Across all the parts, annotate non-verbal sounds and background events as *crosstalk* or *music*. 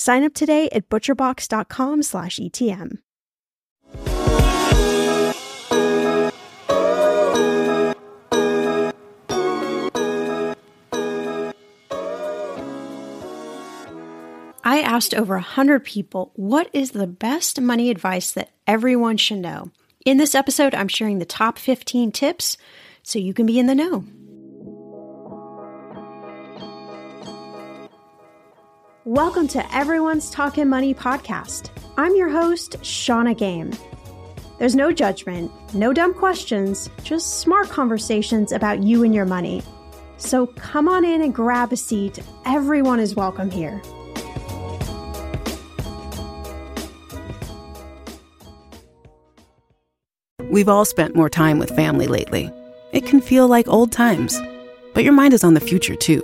Sign up today at butcherbox.com slash ETM. I asked over 100 people what is the best money advice that everyone should know. In this episode, I'm sharing the top 15 tips so you can be in the know. Welcome to Everyone's Talking Money podcast. I'm your host, Shannah Game. There's no judgment, no dumb questions, just smart conversations about you and your money. So come on in and grab a seat. Everyone is welcome here. We've all spent more time with family lately. It can feel like old times, but your mind is on the future too,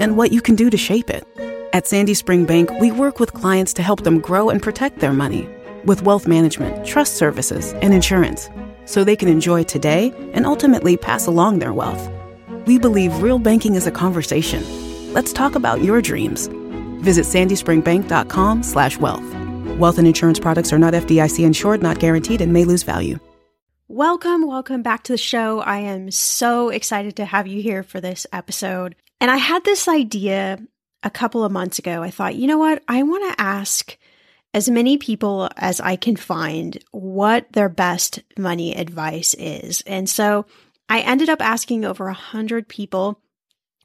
and what you can do to shape it. At Sandy Spring Bank, we work with clients to help them grow and protect their money with wealth management, trust services, and insurance so they can enjoy today and ultimately pass along their wealth. We believe real banking is a conversation. Let's talk about your dreams. Visit sandyspringbank.com slash wealth. Wealth and insurance products are not FDIC insured, not guaranteed, and may lose value. Welcome, welcome back to the show. I am so excited to have you here for this episode. And I had this idea a couple of months ago, I thought, you know what? I want to ask as many people as I can find what their best money advice is. And so I ended up asking over a hundred people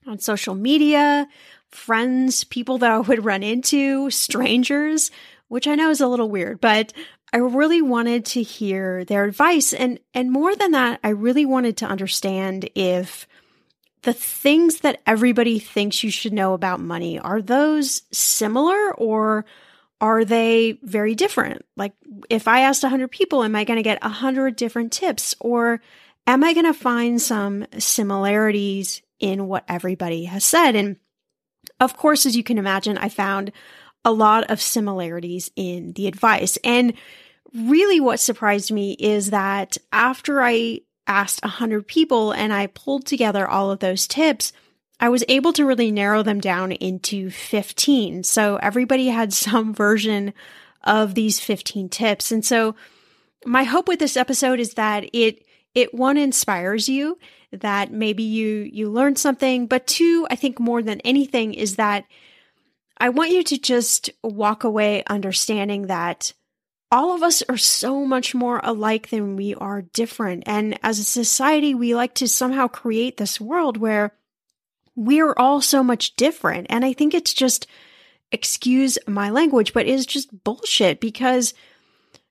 on social media, friends, people that I would run into, strangers, which I know is a little weird, but I really wanted to hear their advice. And, and more than that, I really wanted to understand if the things that everybody thinks you should know about money, are those similar or are they very different? Like, if I asked 100 people, am I going to get 100 different tips? Or am I going to find some similarities in what everybody has said? And of course, as you can imagine, I found a lot of similarities in the advice. And really, what surprised me is that after I asked 100 people and I pulled together all of those tips, I was able to really narrow them down into 15. So everybody had *laughs* some version of these 15 tips. And so my hope with this episode is that it it one inspires you that maybe you you learned something, but two, I think more than anything is that I want you to just walk away understanding that all of us are so much more alike than we are different. And as a society, we like to somehow create this world where we're all so much different. And I think it's just, excuse my language, but it's just bullshit because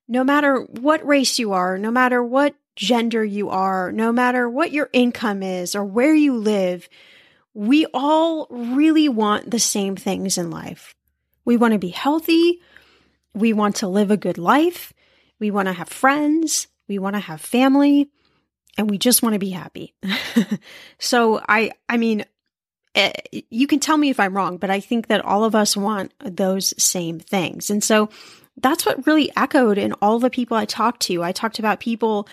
no matter what race you are, no matter what gender you are, no matter what your income is or where you live, we all really want the same things in life. We want to be healthy. We want to live a good life. We want to have friends. We want to have family and we just want to be happy. *laughs* so I, I mean, Eh, you can tell me if I'm wrong, but I think that all of us want those same things. And so that's what really echoed in all the people I talked to. I talked about people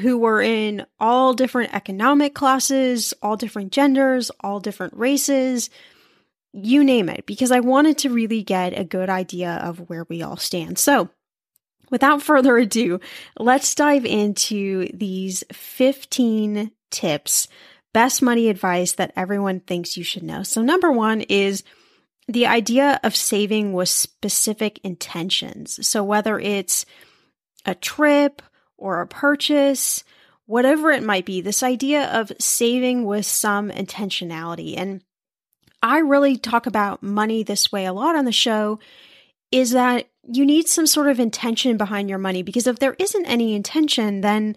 who were in all different economic classes, all different genders, all different races, you name it, because I wanted to really get a good idea of where we all stand. So, without further ado, let's dive into these 15 tips best money advice that everyone thinks you should know. So, number one is the idea of saving with specific intentions. So, whether it's a trip or a purchase, whatever it might be, this idea of saving with some intentionality. And I really talk about money this way a lot on the show is that you need some sort of intention behind your money because if there isn't any intention, then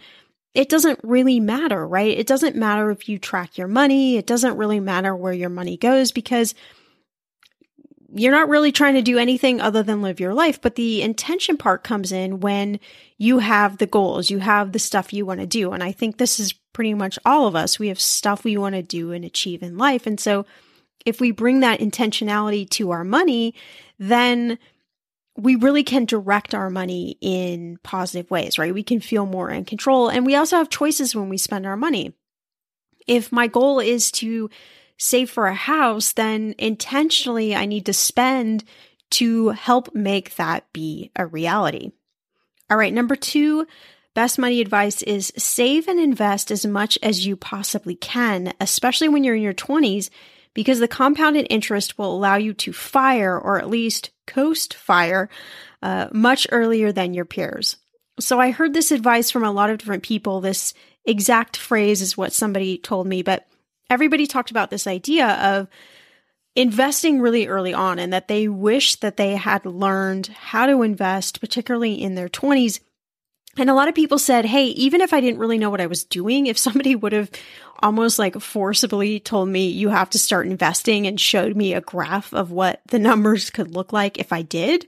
it doesn't really matter, right? It doesn't matter if you track your money. It doesn't really matter where your money goes because you're not really trying to do anything other than live your life. But the intention part comes in when you have the goals, you have the stuff you want to do. And I think this is pretty much all of us. We have stuff we want to do and achieve in life. And so if we bring that intentionality to our money, then we really can direct our money in positive ways, right? We can feel more in control. And we also have choices when we spend our money. If my goal is to save for a house, then intentionally I need to spend to help make that be a reality. All right, number two, best money advice is save and invest as much as you possibly can, especially when you're in your 20s because the compounded interest will allow you to fire or at least coast fire uh, much earlier than your peers. So I heard this advice from a lot of different people. This exact phrase is what somebody told me, but everybody talked about this idea of investing really early on and that they wish that they had learned how to invest, particularly in their 20s. And a lot of people said, Hey, even if I didn't really know what I was doing, if somebody would have almost like forcibly told me you have to start investing and showed me a graph of what the numbers could look like if I did,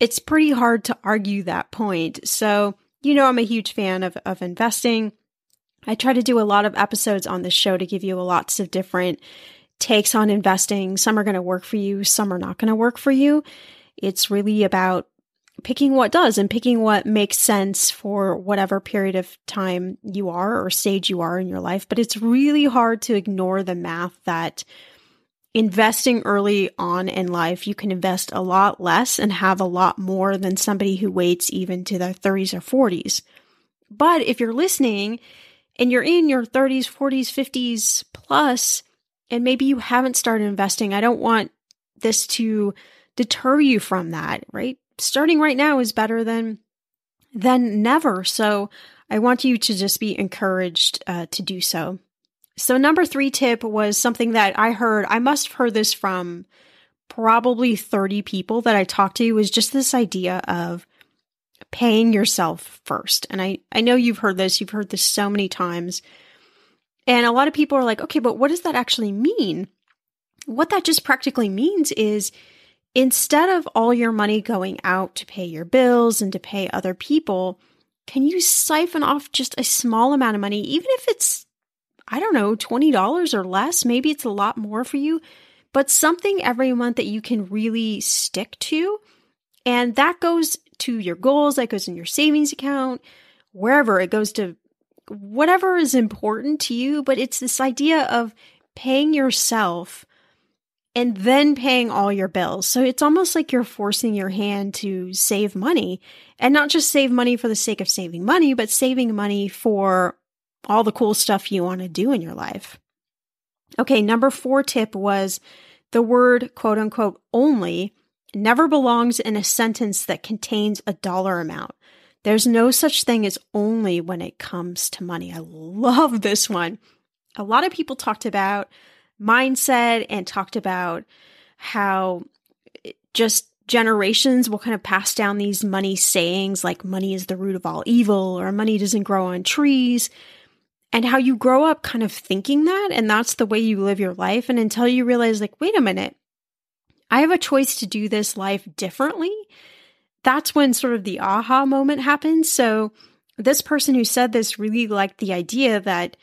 it's pretty hard to argue that point. So, you know, I'm a huge fan of, of investing. I try to do a lot of episodes on this show to give you lots of different takes on investing. Some are going to work for you, some are not going to work for you. It's really about picking what does and picking what makes sense for whatever period of time you are or stage you are in your life. But it's really hard to ignore the math that investing early on in life, you can invest a lot less and have a lot more than somebody who waits even to their 30s or 40s. But if you're listening and you're in your 30s, 40s, 50s plus, and maybe you haven't started investing, I don't want this to deter you from that, right? Starting right now is better than than never. So I want you to just be encouraged uh, to do so. So number three tip was something that I heard. I must have heard this from probably 30 people that I talked to was just this idea of paying yourself first. And I, I know you've heard this. You've heard this so many times. And a lot of people are like, okay, but what does that actually mean? What that just practically means is instead of all your money going out to pay your bills and to pay other people, can you siphon off just a small amount of money, even if it's, I don't know, $20 or less? Maybe it's a lot more for you, but something every month that you can really stick to. And that goes to your goals, that goes in your savings account, wherever it goes to whatever is important to you. But it's this idea of paying yourself and then paying all your bills. So it's almost like you're forcing your hand to save money and not just save money for the sake of saving money, but saving money for all the cool stuff you want to do in your life. Okay, number four tip was the word quote unquote only never belongs in a sentence that contains a dollar amount. There's no such thing as only when it comes to money. I love this one. A lot of people talked about mindset and talked about how just generations will kind of pass down these money sayings like money is the root of all evil or money doesn't grow on trees and how you grow up kind of thinking that and that's the way you live your life and until you realize like wait a minute I have a choice to do this life differently. That's when sort of the aha moment happens. So, this person who said this really liked the idea that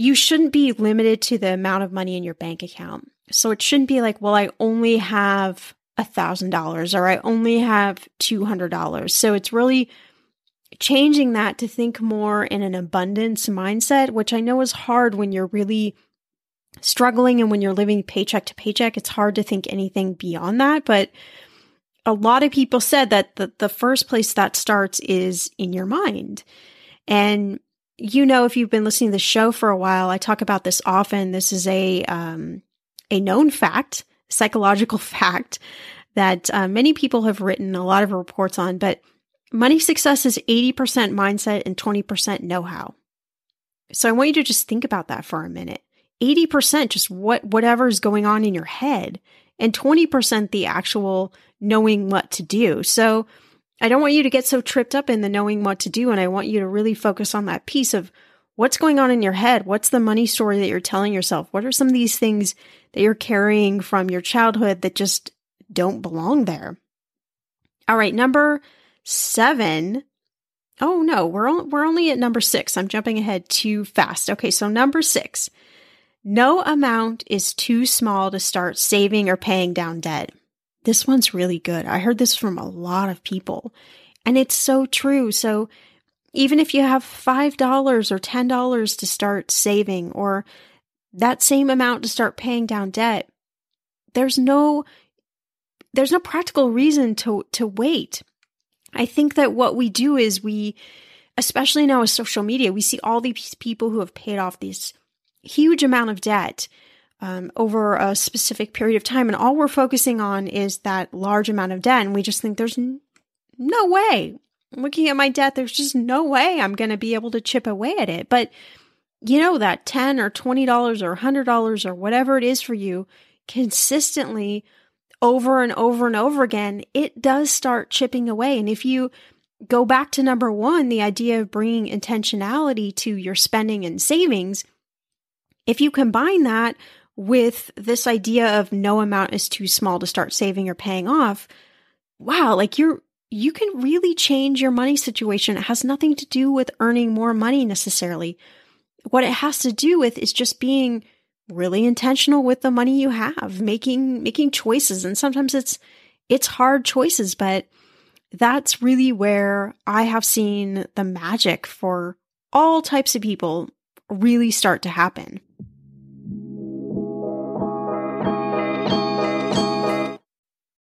you shouldn't be limited to the amount of money in your bank account. So, it shouldn't be like, well, I only have a $1,000 or I only have $200. So, it's really changing that to think more in an abundance mindset, which I know is hard when you're really struggling and when you're living paycheck to paycheck, it's hard to think anything beyond that. But a lot of people said that the, the first place that starts is in your mind. And you know, if you've been listening to the show for a while, I talk about this often. This is a um, a known fact, psychological *laughs* fact that uh, many people have written a lot of reports on. But money success is eighty percent mindset and twenty percent know how. So I want you to just think about that for a minute. 80% just what whatever is going on in your head and 20% the actual knowing what to do. So I don't want you to get so tripped up in the knowing what to do and I want you to really focus on that piece of what's going on in your head? What's the money story that you're telling yourself? What are some of these things that you're carrying from your childhood that just don't belong there? All right, number 7 Oh no, we're on, we're only at number 6. I'm jumping ahead too fast. Okay, so number 6 no amount is too small to start saving or paying down debt. This one's really good. I heard this from a lot of people, and it's so true. So, even if you have $5 or $10 to start saving, or that same amount to start paying down debt, there's no there's no practical reason to to wait. I think that what we do is we especially now with social media, we see all these people who have paid off these huge amount of debt um, over a specific period of time. And all we're focusing on is that large amount of debt. And we just think there's n- no way. Looking at my debt, there's just no way I'm going to be able to chip away at it. But you know that 10 or $20 or $100 or whatever it is for you consistently over and over and over again, it does start chipping away. And if you go back to number one, the idea of bringing intentionality to your spending and savings, if you combine that with this idea of no amount is too small to start saving or paying off, wow, like you're you can really change your money situation. It has nothing to do with earning more money necessarily. What it has to do with is just being really intentional with the money you have, making making choices and sometimes it's it's hard choices, but that's really where I have seen the magic for all types of people really start to happen.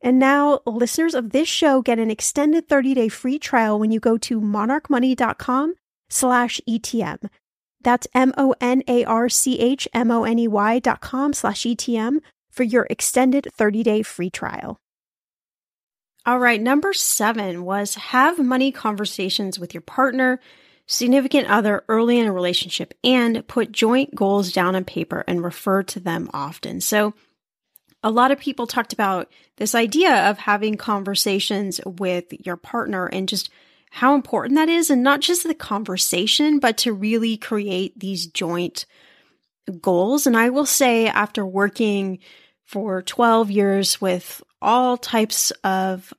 And now listeners of this show get an extended 30-day free trial when you go to monarchmoney.com slash ETM. That's M-O-N-A-R-C-H-M-O-N-E-Y dot com slash ETM for your extended 30-day free trial. All right, number seven was have money conversations with your partner, significant other early in a relationship, and put joint goals down on paper and refer to them often. So a lot of people talked about this idea of having conversations with your partner and just how important that is. And not just the conversation, but to really create these joint goals. And I will say, after working for 12 years with all types of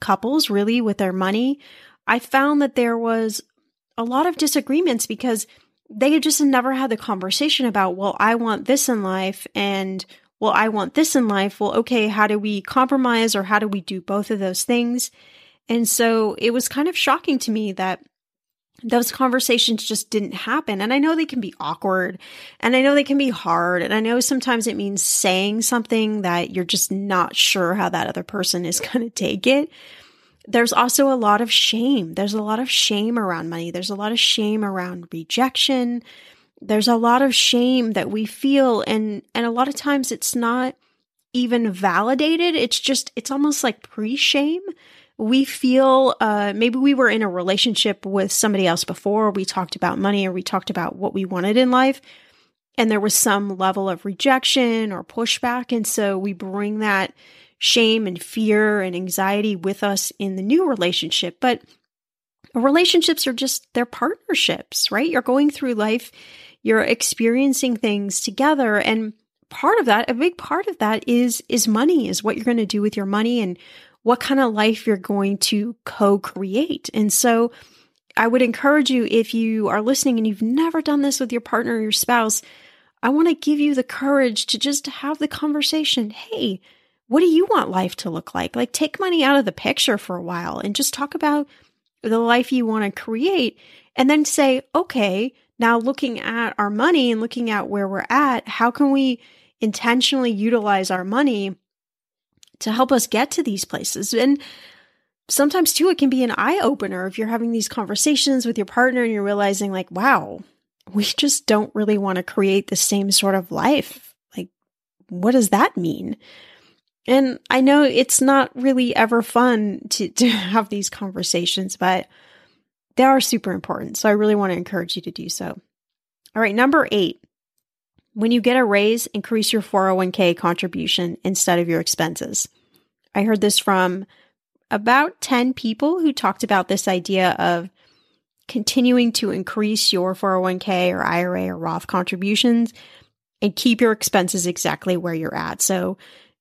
couples, really, with their money, I found that there was a lot of disagreements because they had just never had the conversation about, well, I want this in life and well, I want this in life. Well, okay, how do we compromise or how do we do both of those things? And so it was kind of shocking to me that those conversations just didn't happen. And I know they can be awkward and I know they can be hard. And I know sometimes it means saying something that you're just not sure how that other person is *laughs* going to take it. There's also a lot of shame. There's a lot of shame around money. There's a lot of shame around rejection there's a lot of shame that we feel and and a lot of times it's not even validated. It's just it's almost like pre-shame. We feel uh, maybe we were in a relationship with somebody else before. We talked about money or we talked about what we wanted in life and there was some level of rejection or pushback. And so we bring that shame and fear and anxiety with us in the new relationship. But relationships are just they're partnerships right? You're going through life you're experiencing things together and part of that a big part of that is is money is what you're going to do with your money and what kind of life you're going to co create. And so I would encourage you, if you are listening and you've never done this with your partner or your spouse, I want to give you the courage to just have the conversation. Hey, what do you want life to look like? Like, take money out of the picture for a while and just talk about the life you want to create. And then say, okay, now looking at our money and looking at where we're at, how can we intentionally utilize our money to help us get to these places? And sometimes too, it can be an eye opener if you're having these conversations with your partner and you're realizing, like, wow, we just don't really want to create the same sort of life. Like, what does that mean? And I know it's not really ever fun to, *laughs* to have these conversations, but they are super important. So I really want to encourage you to do so. All right, number eight. When you get a raise, increase your 401k contribution instead of your expenses. I heard this from about 10 people who talked about this idea of continuing to increase your 401k or IRA or Roth contributions and keep your expenses exactly where you're at. So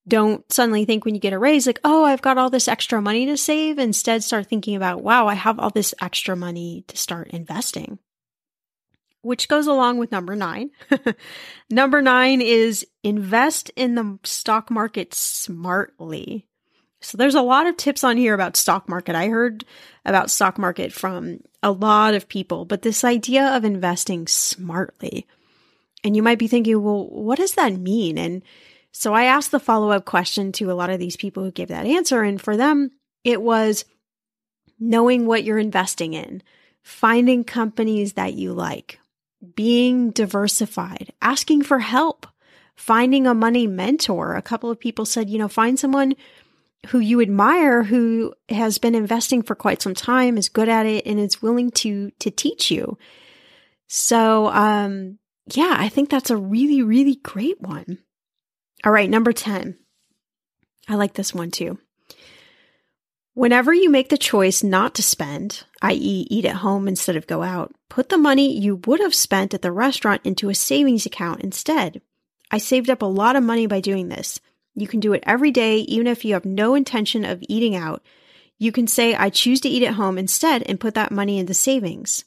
don't suddenly think when you get a raise, like, oh, I've got all this extra money to save. Instead, start thinking about, wow, I have all this extra money to start investing. Which goes along with number nine. *laughs* number nine is invest in the stock market smartly. So there's a lot of tips on here about stock market. I heard about stock market from a lot of people, but this idea of investing smartly. And you might be thinking, well, what does that mean? And so I asked the follow up question to a lot of these people who gave that answer. And for them, it was knowing what you're investing in, finding companies that you like, being diversified, asking for help, finding a money mentor. A couple of people said, you know, find someone who you admire who has been investing for quite some time, is good at it, and is willing to to teach you. So um yeah, I think that's a really, really great one. All right, number 10. I like this one too. Whenever you make the choice not to spend, i.e., eat at home instead of go out, put the money you would have spent at the restaurant into a savings account instead. I saved up a lot of money by doing this. You can do it every day, even if you have no intention of eating out. You can say, I choose to eat at home instead and put that money into savings.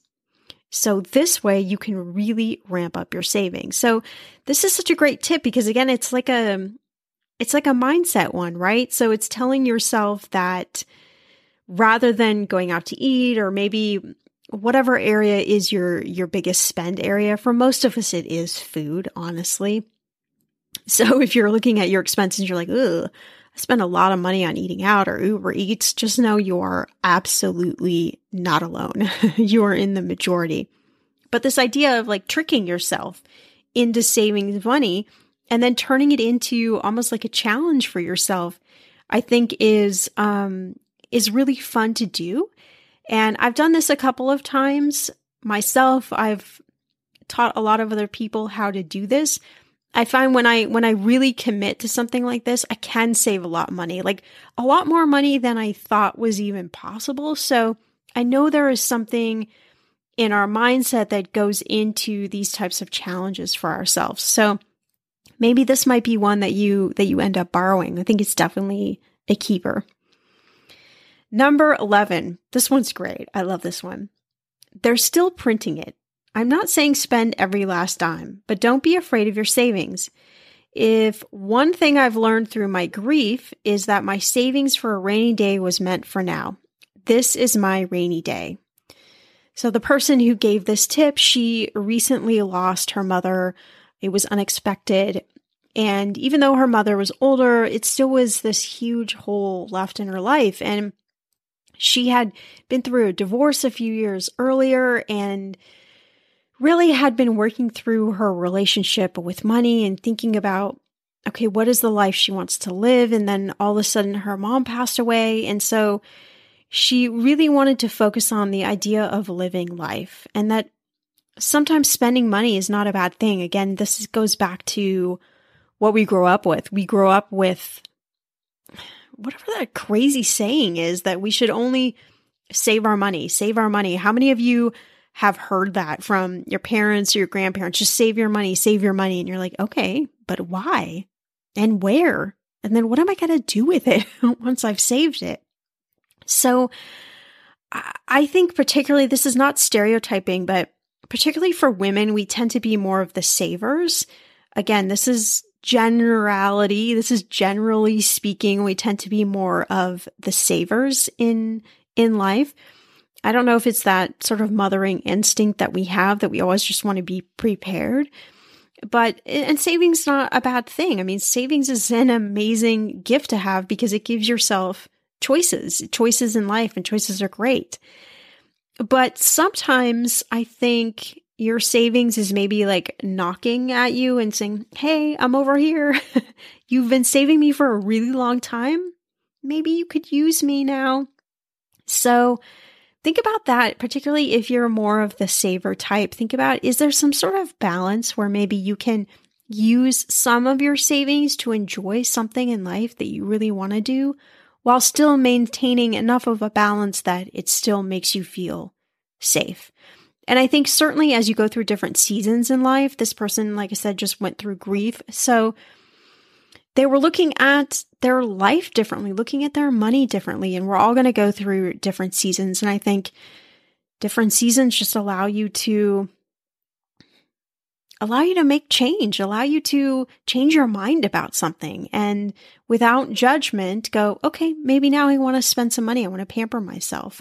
So this way you can really ramp up your savings. So this is such a great tip because again, it's like a, it's like a mindset one, right? So it's telling yourself that rather than going out to eat or maybe whatever area is your, your biggest spend area, for most of us, it is food, honestly. So *laughs* if you're looking at your expenses, you're like, ugh, spend a lot of money on eating out or Uber Eats, just know you are absolutely not alone. *laughs* you are in the majority. But this idea of like tricking yourself into saving money and then turning it into almost like a challenge for yourself, I think is um is really fun to do. And I've done this a couple of times myself. I've taught a lot of other people how to do this. I find when I when I really commit to something like this, I can save a lot of money, like a lot more money than I thought was even possible. So I know there is something in our mindset that goes into these types of challenges for ourselves. So maybe this might be one that you that you end up borrowing. I think it's definitely a keeper. Number 11. This one's great. I love this one. They're still printing it. I'm not saying spend every last dime, but don't be afraid of your savings. If one thing I've learned through my grief is that my savings for a rainy day was meant for now. This is my rainy day. So the person who gave this tip, she recently lost her mother. It was unexpected. And even though her mother was older, it still was this huge hole left in her life. And she had been through a divorce a few years earlier and really had been working through her relationship with money and thinking about, okay, what is the life she wants to live? And then all of a sudden her mom passed away. And so she really wanted to focus on the idea of living life and that sometimes spending money is not a bad thing. Again, this goes back to what we grow up with. We grow up with whatever that crazy saying is that we should only save our money, save our money. How many of you have heard that from your parents or your grandparents. Just save your money, save your money. And you're like, okay, but why and where? And then what am I going to do with it *laughs* once I've saved it? So I think particularly this is not stereotyping, but particularly for women, we tend to be more of the savers. Again, this is generality. This is generally speaking, we tend to be more of the savers in, in life. I don't know if it's that sort of mothering instinct that we have that we always just want to be prepared. But, and savings not a bad thing. I mean, savings is an amazing gift to have because it gives yourself choices, choices in life, and choices are great. But sometimes I think your savings is maybe like knocking at you and saying, Hey, I'm over here. *laughs* You've been saving me for a really long time. Maybe you could use me now. So think about that, particularly if you're more of the saver type. Think about is there some sort of balance where maybe you can use some of your savings to enjoy something in life that you really want to do while still maintaining enough of a balance that it still makes you feel safe. And I think certainly as you go through different seasons in life, this person, like I said, just went through grief. So they were looking at their life differently, looking at their money differently. And we're all going to go through different seasons. And I think different seasons just allow you to allow you to make change, allow you to change your mind about something and without judgment go, okay, maybe now I want to spend some money. I want to pamper myself.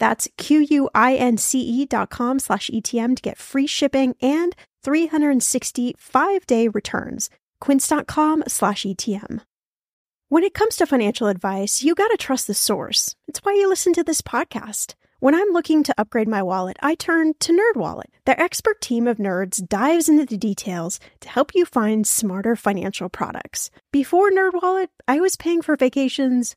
That's Q-U-I-N-C-E dot com slash ETM to get free shipping and 365 day returns. Quince.com slash ETM. When it comes to financial advice, you gotta trust the source. It's why you listen to this podcast. When I'm looking to upgrade my wallet, I turn to NerdWallet. Their expert team of nerds dives into the details to help you find smarter financial products. Before NerdWallet, I was paying for vacations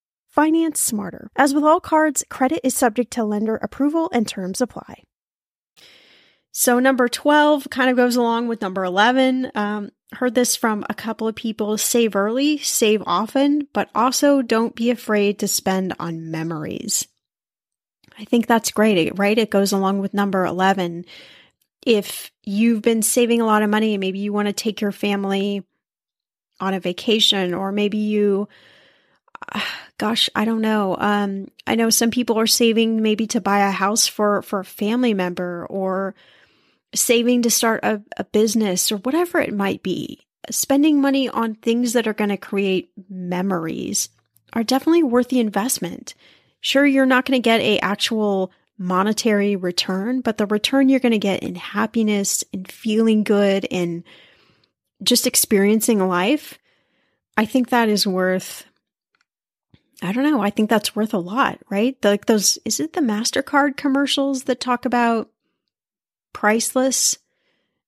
finance smarter. As with all cards, credit is subject to lender approval and terms apply. So, number 12 kind of goes along with number 11. Um, heard this from a couple of people save early, save often, but also don't be afraid to spend on memories. I think that's great, right? It goes along with number 11. If you've been saving a lot of money, maybe you want to take your family on a vacation, or maybe you, gosh, I don't know. Um, I know some people are saving maybe to buy a house for, for a family member or saving to start a, a business or whatever it might be, spending money on things that are going to create memories are definitely worth the investment. Sure, you're not going to get a actual monetary return, but the return you're going to get in happiness and feeling good and just experiencing life, I think that is worth I don't know. I think that's worth a lot, right? like those, is it the MasterCard commercials that talk about priceless?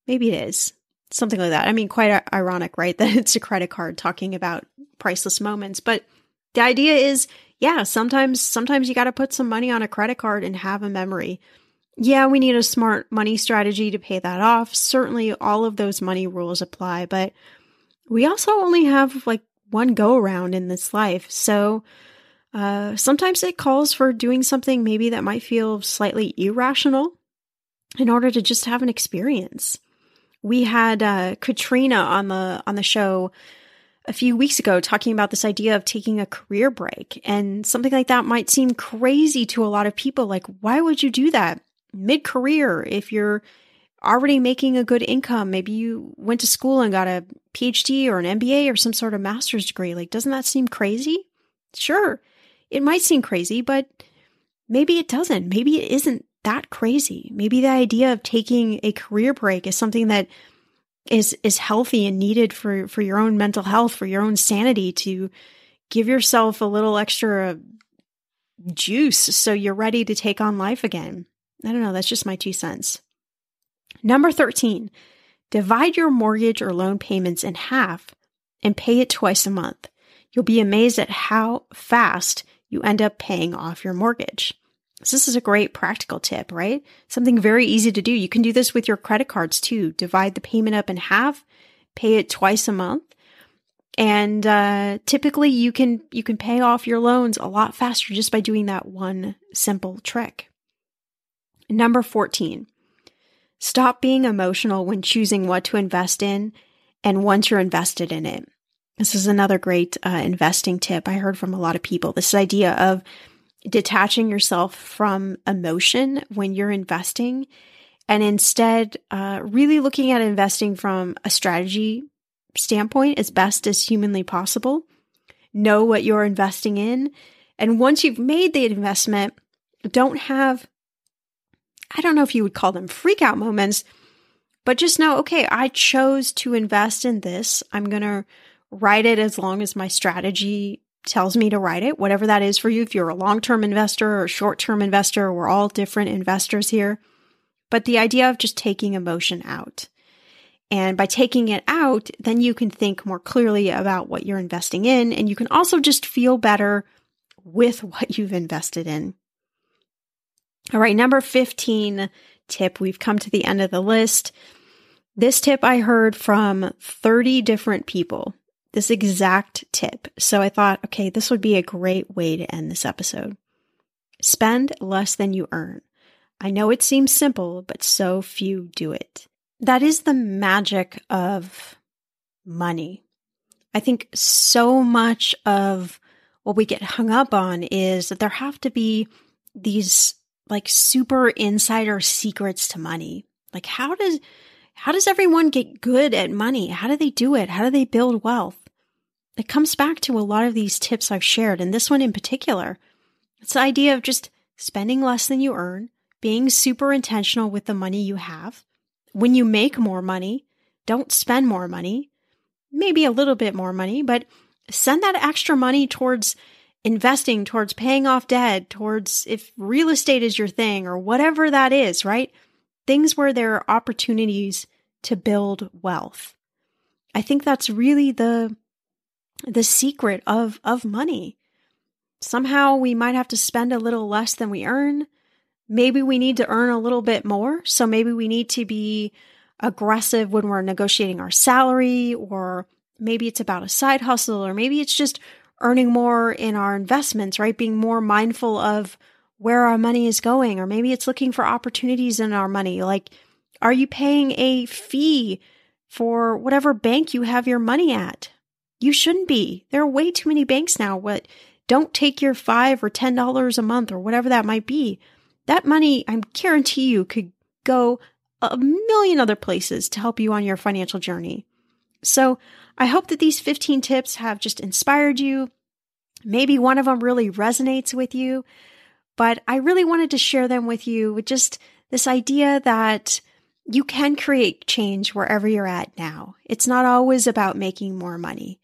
Maybe it is something like that. I mean, quite uh, ironic, right? *laughs* That it's a credit card talking about priceless moments. But the idea is, yeah, sometimes, sometimes you got to put some money on a credit card and have a memory. Yeah, we need a smart money strategy to pay that off. Certainly all of those money rules apply, but we also only have like one go around in this life. So, uh, sometimes it calls for doing something maybe that might feel slightly irrational in order to just have an experience. We had uh, Katrina on the on the show a few weeks ago talking about this idea of taking a career break, and something like that might seem crazy to a lot of people. Like, why would you do that mid career if you're already making a good income? Maybe you went to school and got a PhD or an MBA or some sort of master's degree. Like, doesn't that seem crazy? Sure, it might seem crazy, but maybe it doesn't. Maybe it isn't that crazy. Maybe the idea of taking a career break is something that is is healthy and needed for for your own mental health, for your own sanity to give yourself a little extra juice so you're ready to take on life again. I don't know, that's just my two cents. Number 13, divide your mortgage or loan payments in half and pay it twice a month. You'll be amazed at how fast you end up paying off your mortgage. So this is a great practical tip, right? Something very easy to do. You can do this with your credit cards too. Divide the payment up in half, pay it twice a month. And uh, typically you can you can pay off your loans a lot faster just by doing that one simple trick. Number 14. Stop being emotional when choosing what to invest in and once you're invested in it. This is another great uh, investing tip I heard from a lot of people. This idea of detaching yourself from emotion when you're investing and instead uh, really looking at investing from a strategy standpoint as best as humanly possible. Know what you're investing in. And once you've made the investment, don't have, I don't know if you would call them freak out moments, but just know, okay, I chose to invest in this. I'm going to write it as long as my strategy tells me to write it, whatever that is for you. If you're a long term investor or short term investor, we're all different investors here. But the idea of just taking emotion out. And by taking it out, then you can think more clearly about what you're investing in. And you can also just feel better with what you've invested in. All right, number 15 tip. We've come to the end of the list. This tip I heard from 30 different people this exact tip. So I thought, okay, this would be a great way to end this episode. Spend less than you earn. I know it seems simple, but so few do it. That is the magic of money. I think so much of what we get hung up on is that there have to be these like super insider secrets to money. Like how does how does everyone get good at money? How do they do it? How do they build wealth? it comes back to a lot of these tips I've shared, and this one in particular. It's the idea of just spending less than you earn, being super intentional with the money you have. When you make more money, don't spend more money, maybe a little bit more money, but send that extra money towards investing, towards paying off debt, towards if real estate is your thing or whatever that is, right? Things where there are opportunities to build wealth. I think that's really the the secret of of money. Somehow we might have to spend a little less than we earn. Maybe we need to earn a little bit more. So maybe we need to be aggressive when we're negotiating our salary, or maybe it's about a side hustle, or maybe it's just earning more in our investments, right? Being more mindful of where our money is going, or maybe it's looking for opportunities in our money. Like, are you paying a fee for whatever bank you have your money at? You shouldn't be. There are way too many banks now. What don't take your five or ten dollars a month or whatever that might be. That money, I guarantee you, could go a million other places to help you on your financial journey. So I hope that these 15 tips have just inspired you. Maybe one of them really resonates with you, but I really wanted to share them with you with just this idea that you can create change wherever you're at now. It's not always about making more money.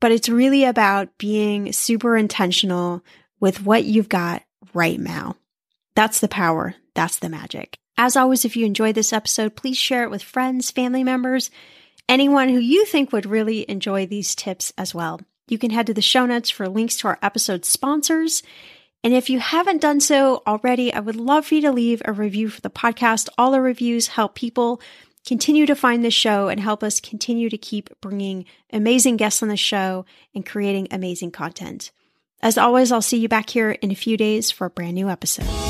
but it's really about being super intentional with what you've got right now. That's the power. That's the magic. As always, if you enjoyed this episode, please share it with friends, family members, anyone who you think would really enjoy these tips as well. You can head to the show notes for links to our episode sponsors. And if you haven't done so already, I would love for you to leave a review for the podcast. All the reviews help people continue to find the show and help us continue to keep bringing amazing guests on the show and creating amazing content. As always, I'll see you back here in a few days for a brand new episode.